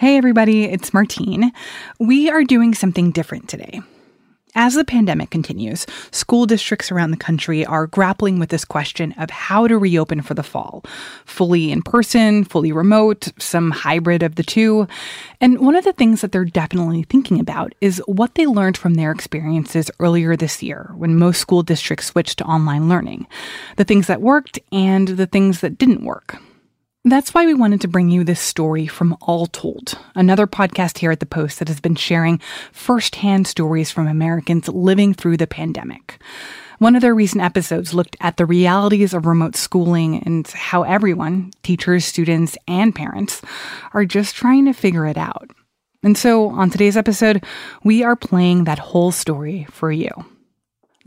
Hey, everybody, it's Martine. We are doing something different today. As the pandemic continues, school districts around the country are grappling with this question of how to reopen for the fall fully in person, fully remote, some hybrid of the two. And one of the things that they're definitely thinking about is what they learned from their experiences earlier this year when most school districts switched to online learning the things that worked and the things that didn't work. That's why we wanted to bring you this story from All Told, another podcast here at the Post that has been sharing firsthand stories from Americans living through the pandemic. One of their recent episodes looked at the realities of remote schooling and how everyone, teachers, students, and parents, are just trying to figure it out. And so on today's episode, we are playing that whole story for you.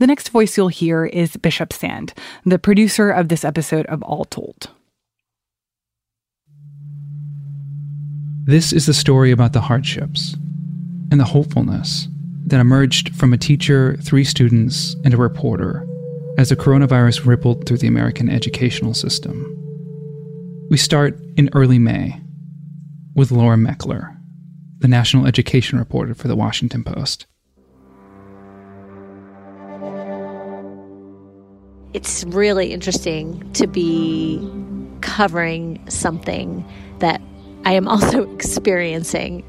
The next voice you'll hear is Bishop Sand, the producer of this episode of All Told. This is the story about the hardships and the hopefulness that emerged from a teacher, three students, and a reporter as the coronavirus rippled through the American educational system. We start in early May with Laura Meckler, the national education reporter for the Washington Post. It's really interesting to be covering something that I am also experiencing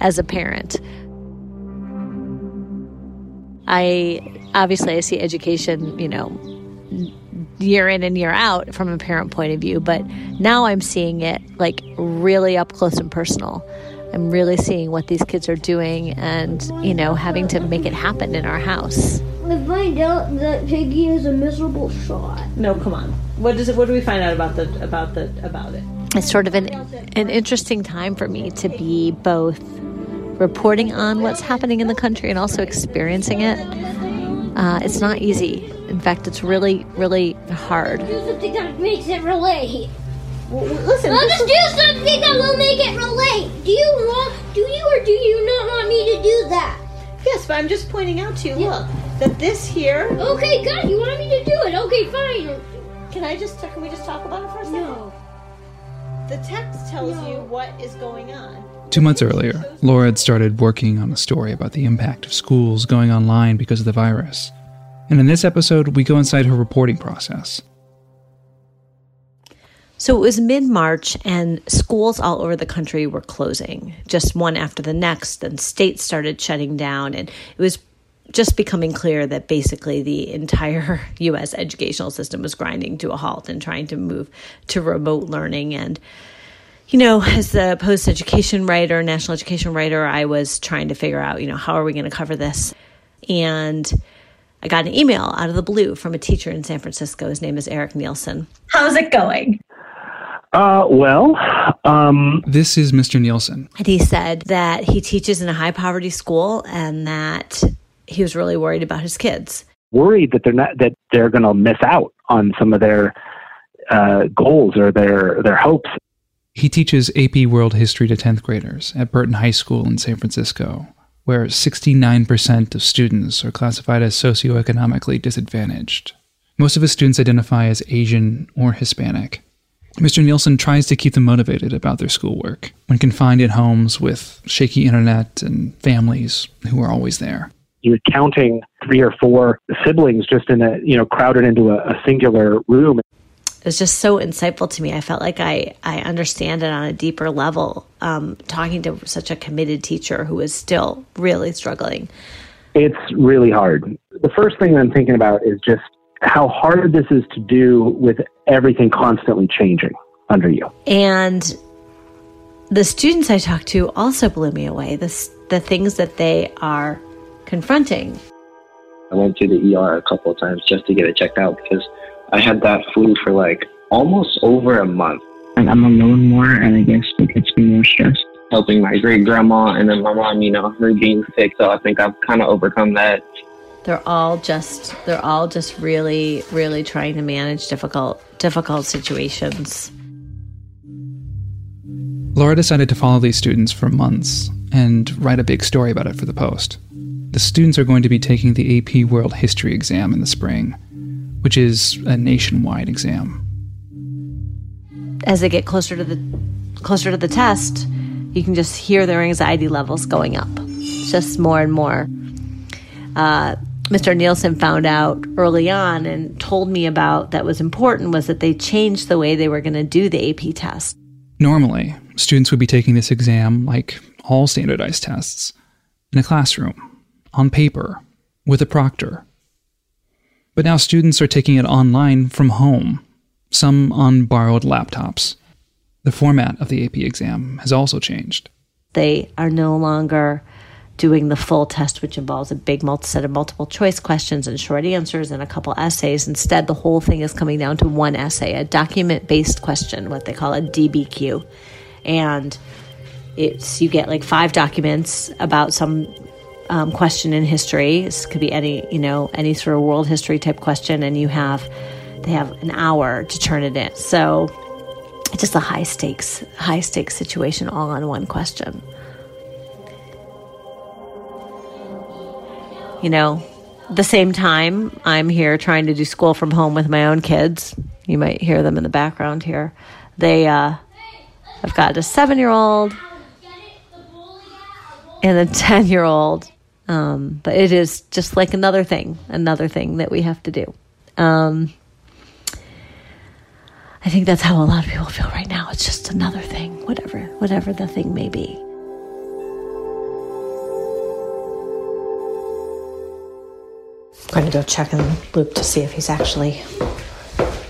as a parent. I obviously I see education, you know, year in and year out from a parent point of view, but now I'm seeing it like really up close and personal. I'm really seeing what these kids are doing and, you know, having to make it happen in our house. I find out that Piggy is a miserable shot. No, come on. What does it? What do we find out about the about the about it? It's sort of an, an interesting time for me to be both reporting on what's happening in the country and also experiencing it. Uh, it's not easy. In fact, it's really, really hard. Do something that makes it relate. Well, listen, Let us do something that will make it relate. Do you want? Do you or do you not want me to do that? yes, but I'm just pointing out to you. Look, that this here. Okay, good. You want me to do it? Okay, fine. Can I just? Can we just talk about it for a second? No. The text tells you what is going on. Two months earlier, Laura had started working on a story about the impact of schools going online because of the virus. And in this episode, we go inside her reporting process. So it was mid March, and schools all over the country were closing, just one after the next, and states started shutting down. And it was just becoming clear that basically the entire US educational system was grinding to a halt and trying to move to remote learning. And, you know, as the post education writer, national education writer, I was trying to figure out, you know, how are we going to cover this? And I got an email out of the blue from a teacher in San Francisco. His name is Eric Nielsen. How's it going? Uh, well, um, This is Mr. Nielsen. And he said that he teaches in a high poverty school and that he was really worried about his kids. worried that they're not that they're going to miss out on some of their uh, goals or their their hopes. He teaches AP World History to 10th graders at Burton High School in San Francisco, where 69% of students are classified as socioeconomically disadvantaged. Most of his students identify as Asian or Hispanic. Mr. Nielsen tries to keep them motivated about their schoolwork when confined in homes with shaky internet and families who are always there. You're counting three or four siblings just in a you know crowded into a, a singular room. It was just so insightful to me. I felt like I, I understand it on a deeper level, um, talking to such a committed teacher who is still really struggling. It's really hard. The first thing I'm thinking about is just how hard this is to do with everything constantly changing under you. And the students I talked to also blew me away. This, the things that they are confronting. I went to the ER a couple of times just to get it checked out because I had that flu for like almost over a month. And I'm alone more, and I guess it gets me more stressed. Helping my great grandma and then my mom, you know, her being sick. So I think I've kind of overcome that. They're all just they're all just really really trying to manage difficult difficult situations. Laura decided to follow these students for months and write a big story about it for the Post. The students are going to be taking the AP World History exam in the spring, which is a nationwide exam. As they get closer to the closer to the test, You can just hear their anxiety levels going up, just more and more. Uh, Mr. Nielsen found out early on and told me about that was important was that they changed the way they were going to do the AP test. Normally, students would be taking this exam, like all standardized tests, in a classroom, on paper, with a proctor. But now students are taking it online from home, some on borrowed laptops. The format of the AP exam has also changed. They are no longer doing the full test, which involves a big multi- set of multiple choice questions and short answers and a couple essays. Instead, the whole thing is coming down to one essay, a document based question, what they call a DBQ. And it's you get like five documents about some um, question in history. This could be any, you know, any sort of world history type question, and you have they have an hour to turn it in. So it's just a high stakes, high stakes situation all on one question. You know, the same time, I'm here trying to do school from home with my own kids. You might hear them in the background here. They, uh, I've got a seven year old and a 10 year old. Um, but it is just like another thing, another thing that we have to do. Um, I think that's how a lot of people feel right now. It's just another thing, whatever, whatever the thing may be. I'm going to go check in Luke to see if he's actually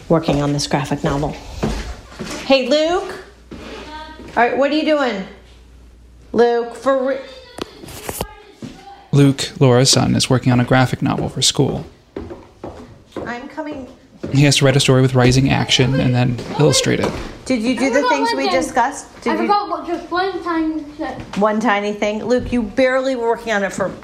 working on this graphic novel. Hey, Luke. All right, what are you doing? Luke, for re- Luke, Laura's son, is working on a graphic novel for school. I'm coming. He has to write a story with rising action and then illustrate it. Did you do I the things we thing. discussed? Did I you forgot what just one tiny thing. one tiny thing? Luke, you barely were working on it for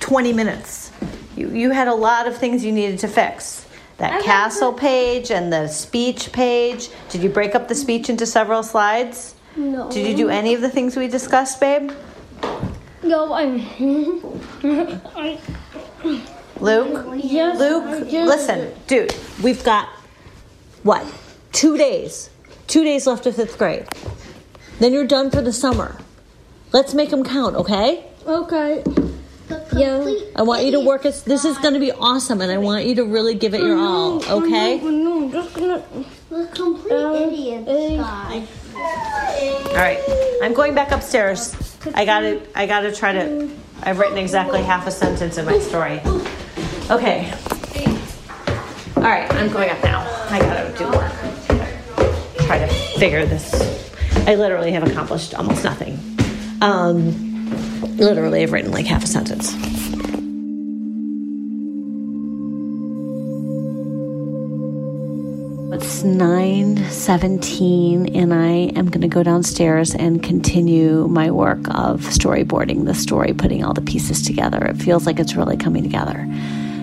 20 minutes. You you had a lot of things you needed to fix. That I castle remember- page and the speech page. Did you break up the speech into several slides? No. Did you do any of the things we discussed, babe? No, I'm. Luke? yes, Luke, did. listen, dude, we've got what? Two days. Two days left of fifth grade. Then you're done for the summer. Let's make them count, okay? Okay. Yeah. I want you to work as this is going to be awesome, and I want you to really give it your all, okay? No, I'm just gonna. The complete Uh, idiot guy. All right, I'm going back upstairs. I gotta, I gotta try to. I've written exactly half a sentence in my story. Okay. All right, I'm going up now. I gotta do work. Try to figure this. I literally have accomplished almost nothing. Um, literally, I've written like half a sentence. 9:17 and I am going to go downstairs and continue my work of storyboarding the story, putting all the pieces together. It feels like it's really coming together.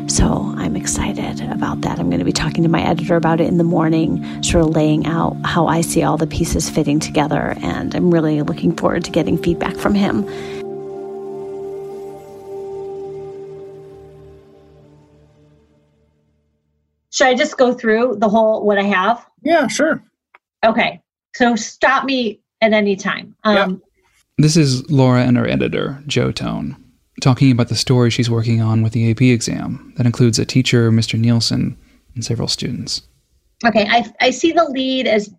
So, I'm excited about that. I'm going to be talking to my editor about it in the morning, sort of laying out how I see all the pieces fitting together and I'm really looking forward to getting feedback from him. Should I just go through the whole what I have? Yeah, sure. Okay. So stop me at any time. Um, This is Laura and her editor, Joe Tone, talking about the story she's working on with the AP exam that includes a teacher, Mr. Nielsen, and several students. Okay. I, I see the lead as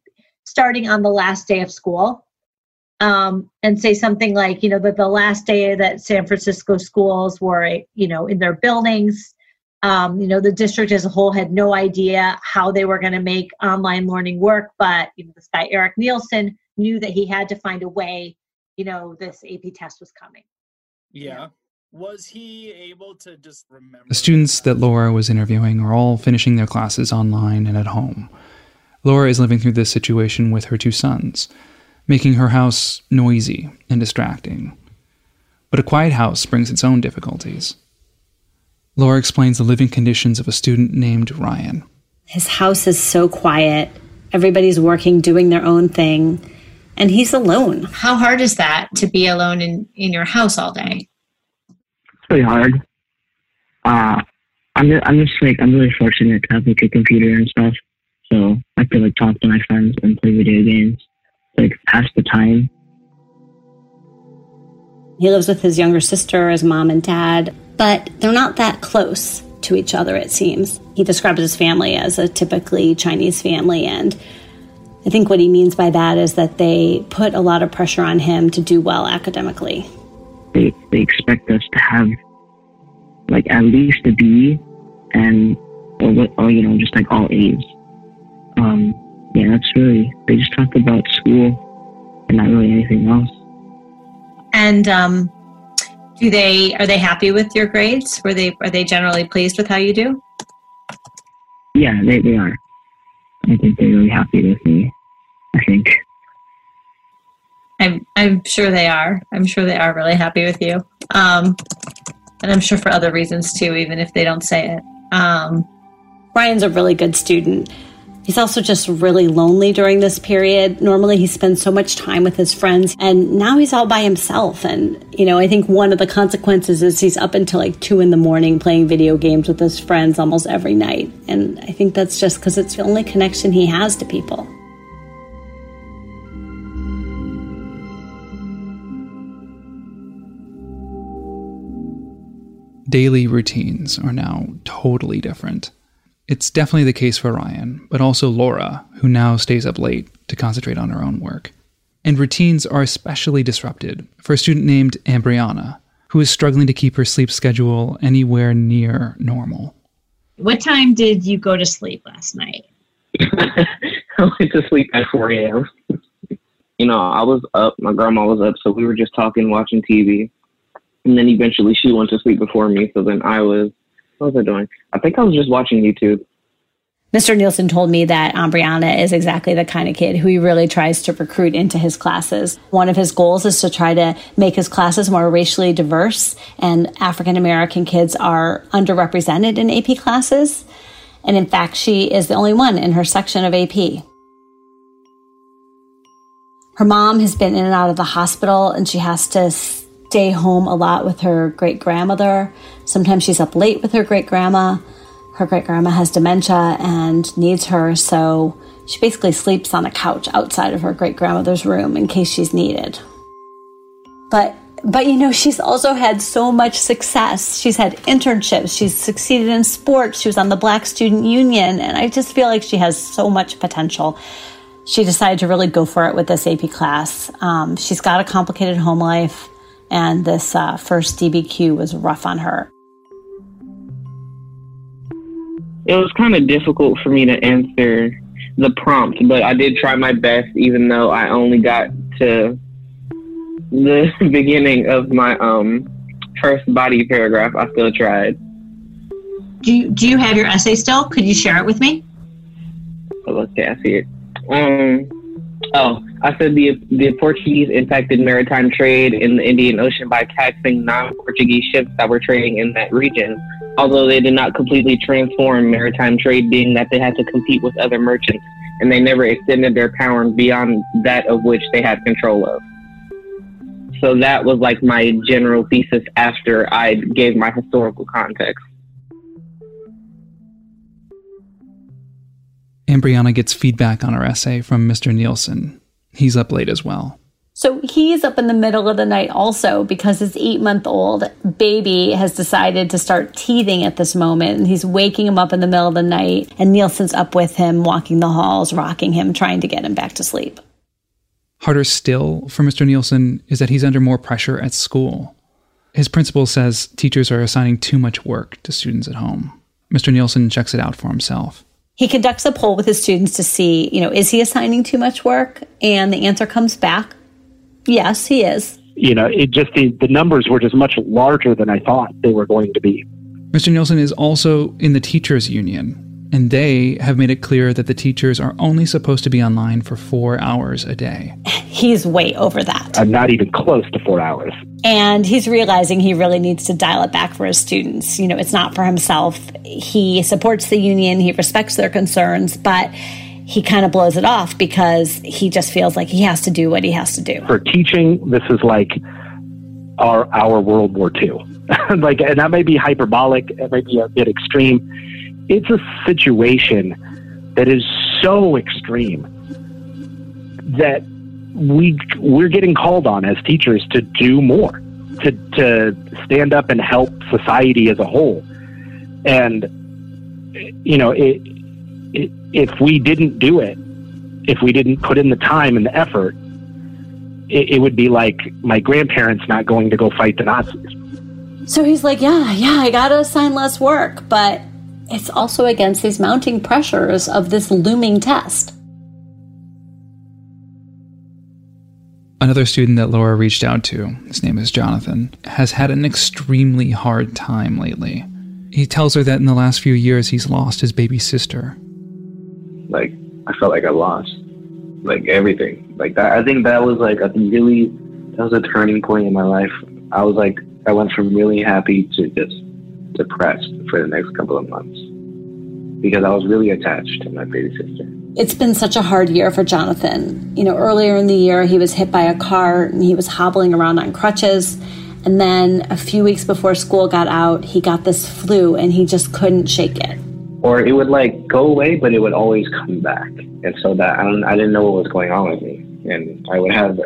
starting on the last day of school um, and say something like, you know, that the last day that San Francisco schools were, you know, in their buildings. Um, you know, the district as a whole had no idea how they were going to make online learning work, but you know, this guy Eric Nielsen knew that he had to find a way. You know, this AP test was coming. Yeah. Was he able to just remember? The students that Laura was interviewing are all finishing their classes online and at home. Laura is living through this situation with her two sons, making her house noisy and distracting. But a quiet house brings its own difficulties. Laura explains the living conditions of a student named Ryan. His house is so quiet. Everybody's working, doing their own thing, and he's alone. How hard is that to be alone in, in your house all day? It's pretty hard. Uh, I'm just, I'm just like I'm really fortunate to have like a computer and stuff, so I could like talk to my friends and play video games, like pass the time. He lives with his younger sister, his mom and dad, but they're not that close to each other, it seems. He describes his family as a typically Chinese family, and I think what he means by that is that they put a lot of pressure on him to do well academically. They, they expect us to have like at least a B and or, or you know just like all A's. Um, yeah, that's really they just talk about school and not really anything else. And um, do they are they happy with your grades? Were they are they generally pleased with how you do? Yeah, they, they are. I think they're really happy with me. I think. I'm I'm sure they are. I'm sure they are really happy with you. Um, and I'm sure for other reasons too, even if they don't say it. Um, Ryan's a really good student. He's also just really lonely during this period. Normally, he spends so much time with his friends, and now he's all by himself. And, you know, I think one of the consequences is he's up until like two in the morning playing video games with his friends almost every night. And I think that's just because it's the only connection he has to people. Daily routines are now totally different. It's definitely the case for Ryan, but also Laura, who now stays up late to concentrate on her own work. And routines are especially disrupted for a student named Ambriana, who is struggling to keep her sleep schedule anywhere near normal. what time did you go to sleep last night? I went to sleep at 4 a.m. you know, I was up, my grandma was up, so we were just talking, watching TV. And then eventually she went to sleep before me, so then I was, what was I doing? I think I was just watching YouTube. Mr. Nielsen told me that Ambriana is exactly the kind of kid who he really tries to recruit into his classes. One of his goals is to try to make his classes more racially diverse, and African American kids are underrepresented in AP classes. And in fact, she is the only one in her section of AP. Her mom has been in and out of the hospital, and she has to stay home a lot with her great grandmother. Sometimes she's up late with her great grandma her great grandma has dementia and needs her, so she basically sleeps on a couch outside of her great grandmother's room in case she's needed. But but you know, she's also had so much success. She's had internships, she's succeeded in sports, she was on the Black Student Union, and I just feel like she has so much potential. She decided to really go for it with this AP class. Um, she's got a complicated home life, and this uh, first DBQ was rough on her. It was kind of difficult for me to answer the prompt, but I did try my best, even though I only got to the beginning of my um first body paragraph. I still tried. Do you, do you have your essay still? Could you share it with me? Oh, okay, I see it. Um, oh, I said the the Portuguese impacted maritime trade in the Indian Ocean by taxing non-Portuguese ships that were trading in that region. Although they did not completely transform maritime trade, being that they had to compete with other merchants, and they never extended their power beyond that of which they had control of. So that was like my general thesis after I gave my historical context. Ambriana gets feedback on her essay from Mr. Nielsen. He's up late as well. So he's up in the middle of the night also because his eight month old baby has decided to start teething at this moment. And he's waking him up in the middle of the night. And Nielsen's up with him, walking the halls, rocking him, trying to get him back to sleep. Harder still for Mr. Nielsen is that he's under more pressure at school. His principal says teachers are assigning too much work to students at home. Mr. Nielsen checks it out for himself. He conducts a poll with his students to see, you know, is he assigning too much work? And the answer comes back yes, he is. You know, it just the, the numbers were just much larger than I thought they were going to be. Mr. Nielsen is also in the teachers union, and they have made it clear that the teachers are only supposed to be online for four hours a day. He's way over that. I'm not even close to four hours. And he's realizing he really needs to dial it back for his students. You know, it's not for himself. He supports the union, he respects their concerns, but he kind of blows it off because he just feels like he has to do what he has to do. For teaching, this is like our our World War II. like, and that may be hyperbolic, it may be a bit extreme. It's a situation that is so extreme that we we're getting called on as teachers to do more, to to stand up and help society as a whole. And you know, it, it, if we didn't do it, if we didn't put in the time and the effort, it, it would be like my grandparents not going to go fight the Nazis. So he's like, yeah, yeah, I gotta assign less work, but it's also against these mounting pressures of this looming test. Another student that Laura reached out to, his name is Jonathan, has had an extremely hard time lately. He tells her that in the last few years he's lost his baby sister. Like I felt like I lost like everything. Like that I think that was like a really that was a turning point in my life. I was like I went from really happy to just depressed for the next couple of months because I was really attached to my baby sister. It's been such a hard year for Jonathan. You know, earlier in the year, he was hit by a car and he was hobbling around on crutches. And then a few weeks before school got out, he got this flu and he just couldn't shake it. Or it would like go away, but it would always come back. And so that I, don't, I didn't know what was going on with me. And I would have,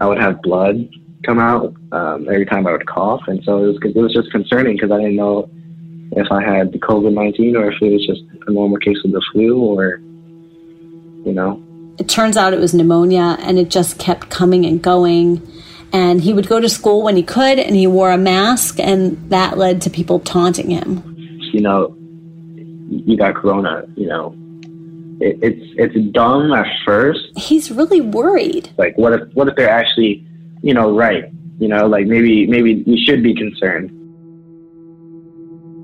I would have blood come out um, every time I would cough. And so it was, it was just concerning because I didn't know if I had the COVID 19 or if it was just a normal case of the flu or you know. It turns out it was pneumonia and it just kept coming and going. And he would go to school when he could and he wore a mask, and that led to people taunting him. You know, you got corona, you know. It, it's it's dumb at first. He's really worried. Like, what if what if they're actually, you know, right? You know, like maybe maybe we should be concerned.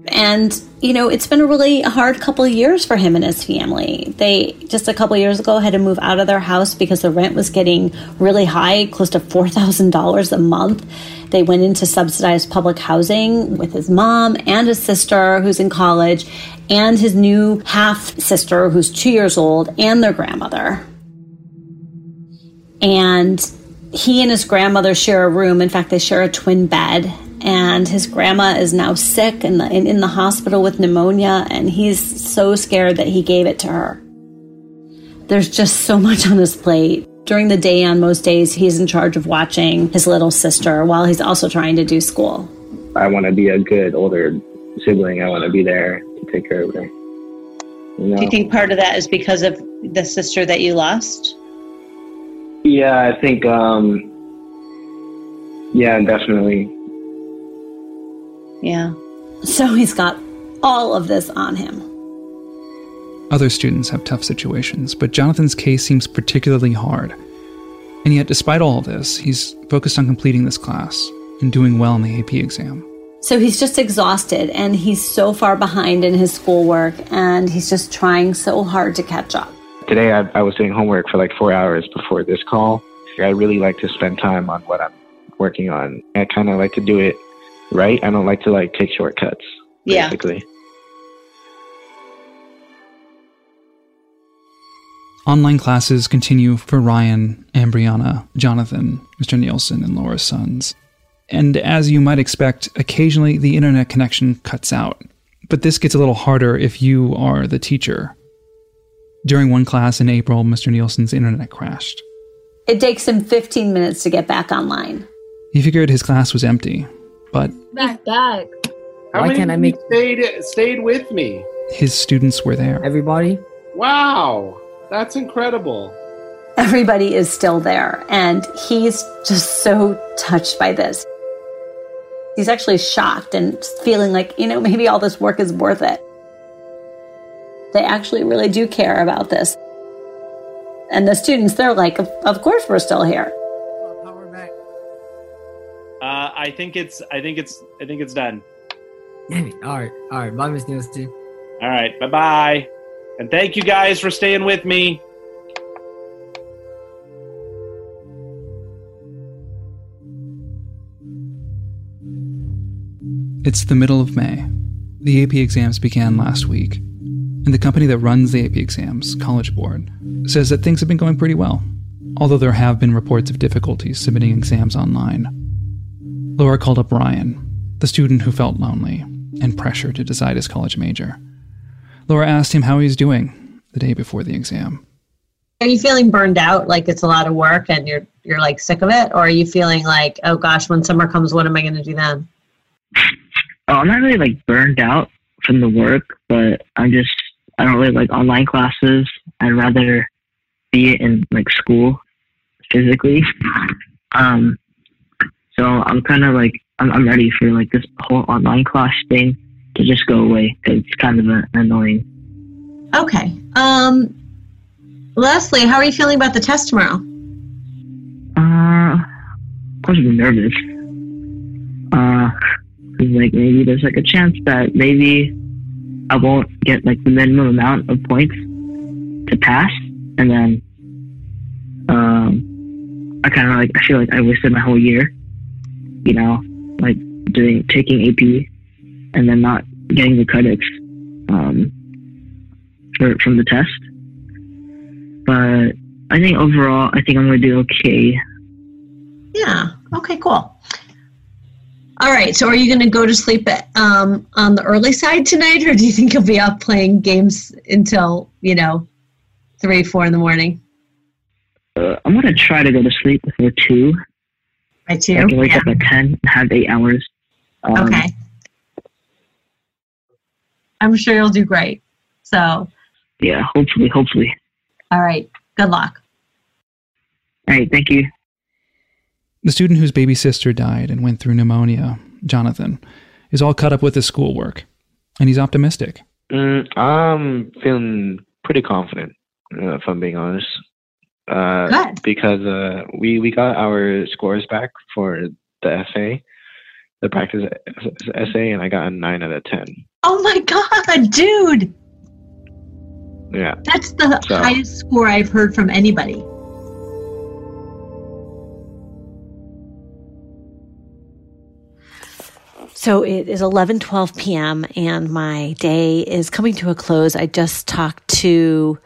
And, you know, it's been a really hard couple of years for him and his family. They just a couple years ago had to move out of their house because the rent was getting really high, close to $4,000 a month. They went into subsidized public housing with his mom and his sister, who's in college, and his new half sister, who's two years old, and their grandmother. And he and his grandmother share a room. In fact, they share a twin bed. And his grandma is now sick and in, in the hospital with pneumonia. And he's so scared that he gave it to her. There's just so much on his plate. During the day on most days he's in charge of watching his little sister while he's also trying to do school. I want to be a good older sibling. I want to be there to take care of her. You know? do you think part of that is because of the sister that you lost yeah i think um yeah definitely yeah. So he's got all of this on him. Other students have tough situations, but Jonathan's case seems particularly hard. And yet, despite all of this, he's focused on completing this class and doing well in the AP exam. So he's just exhausted and he's so far behind in his schoolwork and he's just trying so hard to catch up. Today, I, I was doing homework for like four hours before this call. I really like to spend time on what I'm working on. I kind of like to do it right? I don't like to like take shortcuts. Basically. Yeah. Online classes continue for Ryan, Ambriana, Jonathan, Mr. Nielsen, and Laura's sons. And as you might expect, occasionally the internet connection cuts out. But this gets a little harder if you are the teacher. During one class in April, Mr. Nielsen's internet crashed. It takes him 15 minutes to get back online. He figured his class was empty, but back back. How Why can't I make stayed stayed with me? His students were there. Everybody? Wow. That's incredible. Everybody is still there and he's just so touched by this. He's actually shocked and feeling like, you know, maybe all this work is worth it. They actually really do care about this. And the students, they're like, of course we're still here. Uh, I think it's. I think it's. I think it's done. all right. All right. Bye, Miss Nielsen. All right. Bye bye. And thank you guys for staying with me. It's the middle of May. The AP exams began last week, and the company that runs the AP exams, College Board, says that things have been going pretty well, although there have been reports of difficulties submitting exams online. Laura called up Ryan, the student who felt lonely and pressure to decide his college major. Laura asked him how he was doing the day before the exam. Are you feeling burned out, like it's a lot of work and you're you're like sick of it, or are you feeling like, oh gosh, when summer comes, what am I going to do then? Oh, I'm not really like burned out from the work, but I'm just I don't really like online classes. I'd rather be in like school physically. Um, so I'm kind of like I'm, I'm ready for like this whole online class thing to just go away. It's kind of uh, annoying. Okay. Um, Leslie, how are you feeling about the test tomorrow? Uh, of course I'm nervous. Uh, like maybe there's like a chance that maybe I won't get like the minimum amount of points to pass, and then um, I kind of like I feel like I wasted my whole year, you know, like doing taking AP and then not getting the credits um, for from the test. But I think overall, I think I'm gonna do okay. Yeah. Okay. Cool. All right. So, are you going to go to sleep at, um, on the early side tonight, or do you think you'll be up playing games until you know three, four in the morning? Uh, I'm gonna try to go to sleep before two. By two. I can wake Yeah. up at ten and have eight hours. Um, Okay. I'm sure you'll do great. So, Yeah, hopefully, hopefully. all right. Good luck. All right, thank you. The student whose baby sister died and went through pneumonia, Jonathan, is all caught up with his schoolwork, and he's optimistic. Mm, I'm feeling pretty confident, uh, if I'm being honest. Uh, Because uh, we we got our scores back for the essay, the practice essay, and I got a nine out of ten. Oh my God, dude. Yeah. That's the So- highest score I've heard from anybody. So it is 11, 12 p.m. and my day is coming to a close. I just talked to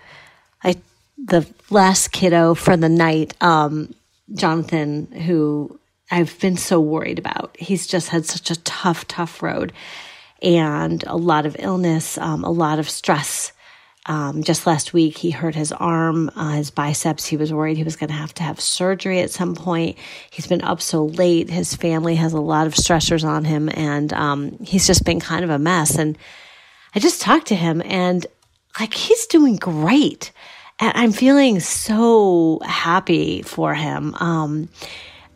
I, the last kiddo for the night, um, Jonathan, who I've been so worried about. He's just had such a tough, tough road and a lot of illness, um, a lot of stress. Um, just last week, he hurt his arm, uh, his biceps. He was worried he was going to have to have surgery at some point. He's been up so late. His family has a lot of stressors on him, and um, he's just been kind of a mess. And I just talked to him, and like he's doing great. And I'm feeling so happy for him. Um,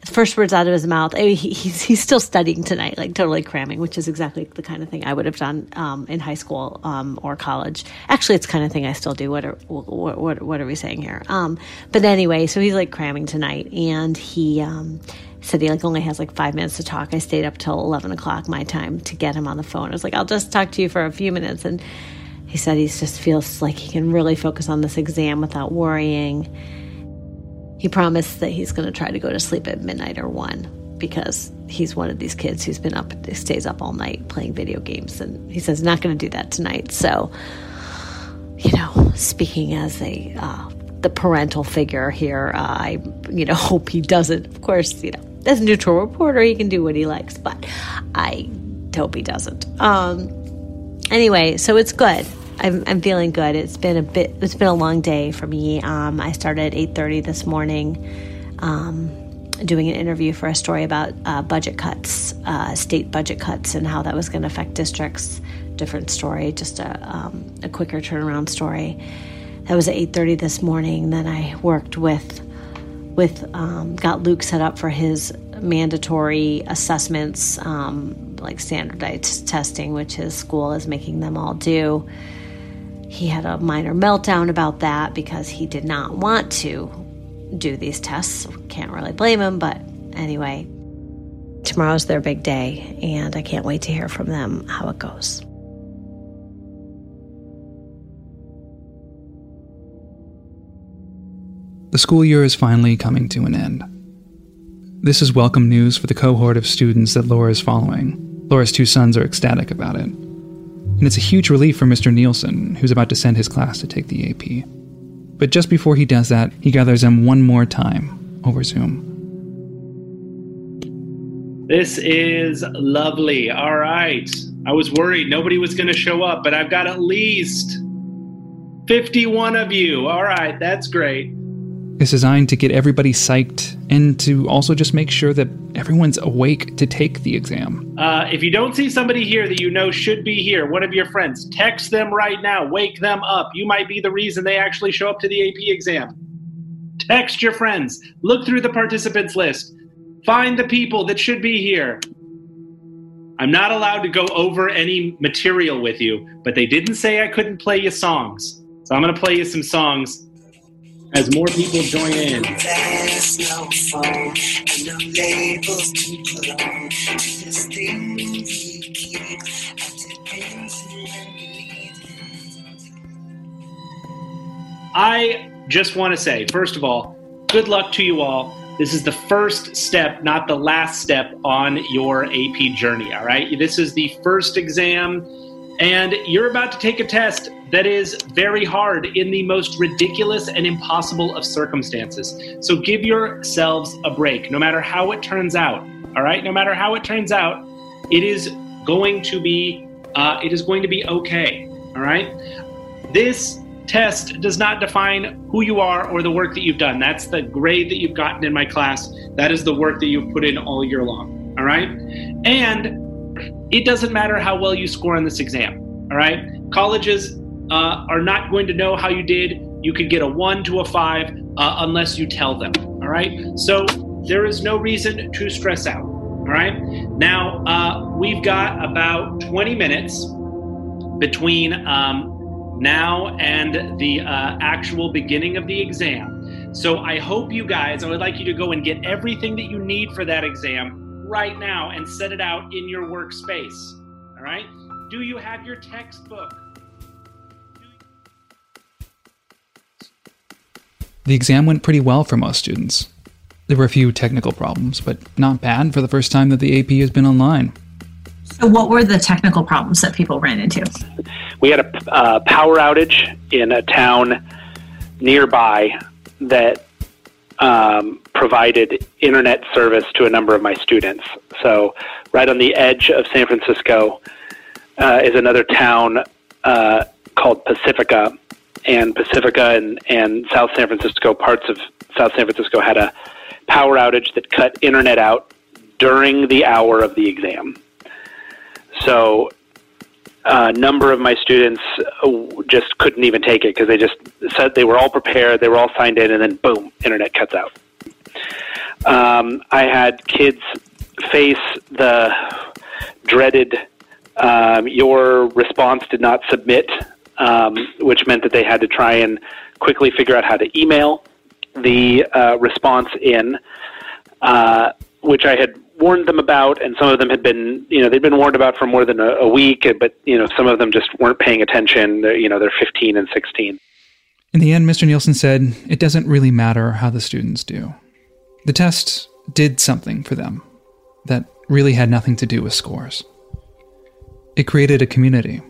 first words out of his mouth. I mean, he, he's he's still studying tonight, like totally cramming, which is exactly the kind of thing I would have done um, in high school um, or college. Actually, it's kind of thing I still do. What are what what, what are we saying here? Um, but anyway, so he's like cramming tonight, and he um, said he like only has like five minutes to talk. I stayed up till eleven o'clock my time to get him on the phone. I was like, I'll just talk to you for a few minutes, and he said he just feels like he can really focus on this exam without worrying. He promised that he's going to try to go to sleep at midnight or one because he's one of these kids who's been up, stays up all night playing video games. And he says, not going to do that tonight. So, you know, speaking as a, uh, the parental figure here, uh, I, you know, hope he doesn't. Of course, you know, as a neutral reporter, he can do what he likes, but I hope he doesn't. Um, anyway, so it's good. I'm, I'm feeling good. It's been a bit. It's been a long day for me. Um, I started at eight thirty this morning, um, doing an interview for a story about uh, budget cuts, uh, state budget cuts, and how that was going to affect districts. Different story, just a um, a quicker turnaround story. That was at eight thirty this morning. Then I worked with with um, got Luke set up for his mandatory assessments, um, like standardized testing, which his school is making them all do. He had a minor meltdown about that because he did not want to do these tests. Can't really blame him, but anyway, tomorrow's their big day, and I can't wait to hear from them how it goes. The school year is finally coming to an end. This is welcome news for the cohort of students that Laura is following. Laura's two sons are ecstatic about it. And it's a huge relief for Mr. Nielsen, who's about to send his class to take the AP. But just before he does that, he gathers them one more time over Zoom. This is lovely. All right. I was worried nobody was going to show up, but I've got at least 51 of you. All right, that's great. It's designed to get everybody psyched and to also just make sure that everyone's awake to take the exam. Uh, if you don't see somebody here that you know should be here, one of your friends, text them right now. Wake them up. You might be the reason they actually show up to the AP exam. Text your friends. Look through the participants list. Find the people that should be here. I'm not allowed to go over any material with you, but they didn't say I couldn't play you songs. So I'm going to play you some songs as more people join in. There's no phone and no labels to put on. Just things we keep at depends I just want to say, first of all, good luck to you all. This is the first step, not the last step on your AP journey, all right? This is the first exam, and you're about to take a test that is very hard in the most ridiculous and impossible of circumstances. So give yourselves a break, no matter how it turns out, all right? No matter how it turns out, it is going to be uh, it is going to be okay, all right? This test does not define who you are or the work that you've done. That's the grade that you've gotten in my class. That is the work that you've put in all year long. All right. And it doesn't matter how well you score on this exam. All right. Colleges uh, are not going to know how you did. You could get a one to a five uh, unless you tell them. All right. So there is no reason to stress out. All right. Now, uh, we've got about 20 minutes between um, now and the uh, actual beginning of the exam. So I hope you guys, I would like you to go and get everything that you need for that exam right now and set it out in your workspace. All right? Do you have your textbook? The exam went pretty well for most students. There were a few technical problems, but not bad for the first time that the AP has been online. So, what were the technical problems that people ran into? We had a uh, power outage in a town nearby that um, provided internet service to a number of my students. So, right on the edge of San Francisco uh, is another town uh, called Pacifica. And Pacifica and, and South San Francisco, parts of South San Francisco, had a power outage that cut internet out during the hour of the exam. So a number of my students uh, just couldn't even take it because they just said they were all prepared, they were all signed in, and then boom, internet cuts out. Um, I had kids face the dreaded um, your response did not submit, um, which meant that they had to try and quickly figure out how to email the uh, response in, uh, which I had warned them about, and some of them had been, you know, they'd been warned about for more than a, a week, but you know, some of them just weren't paying attention. They're, you know, they're 15 and 16. In the end, Mr. Nielsen said it doesn't really matter how the students do. The test did something for them that really had nothing to do with scores. It created a community,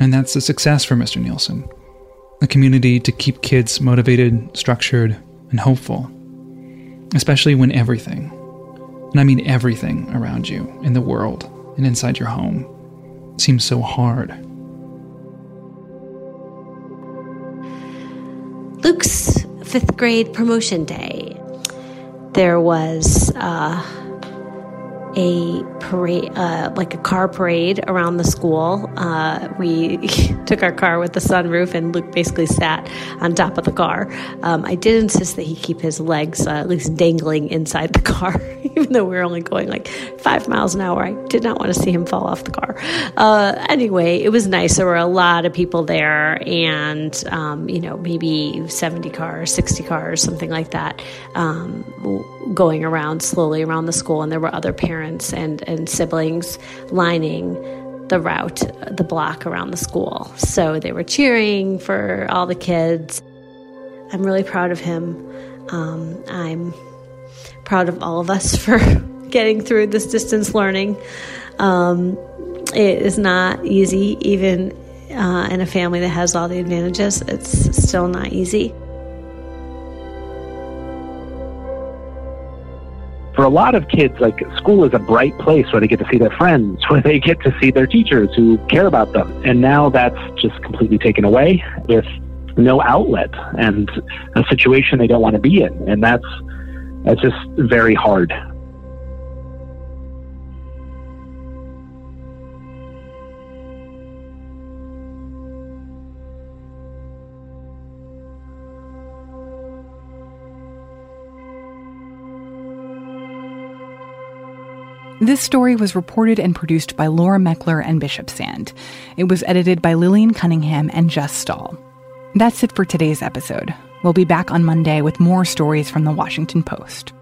and that's a success for Mr. Nielsen. A community to keep kids motivated, structured, and hopeful, especially when everything, and I mean everything around you in the world and inside your home, seems so hard. Luke's fifth grade promotion day. There was uh, a parade, uh, like a car parade around the school. Uh, we took our car with the sunroof, and Luke basically sat on top of the car. Um, I did insist that he keep his legs uh, at least dangling inside the car, even though we were only going like five miles an hour. I did not want to see him fall off the car. Uh, anyway, it was nice. There were a lot of people there, and um, you know, maybe seventy cars, sixty cars, something like that, um, going around slowly around the school, and there were other parents and, and siblings lining the route, the block around the school. So they were cheering for all the kids. I'm really proud of him. Um, I'm proud of all of us for getting through this distance learning. Um, it is not easy, even uh, in a family that has all the advantages. It's still not easy. For a lot of kids, like school is a bright place where they get to see their friends, where they get to see their teachers who care about them. And now that's just completely taken away with no outlet and a situation they don't want to be in, and that's that's just very hard. This story was reported and produced by Laura Meckler and Bishop Sand. It was edited by Lillian Cunningham and Jess Stahl. That's it for today's episode. We'll be back on Monday with more stories from the Washington Post.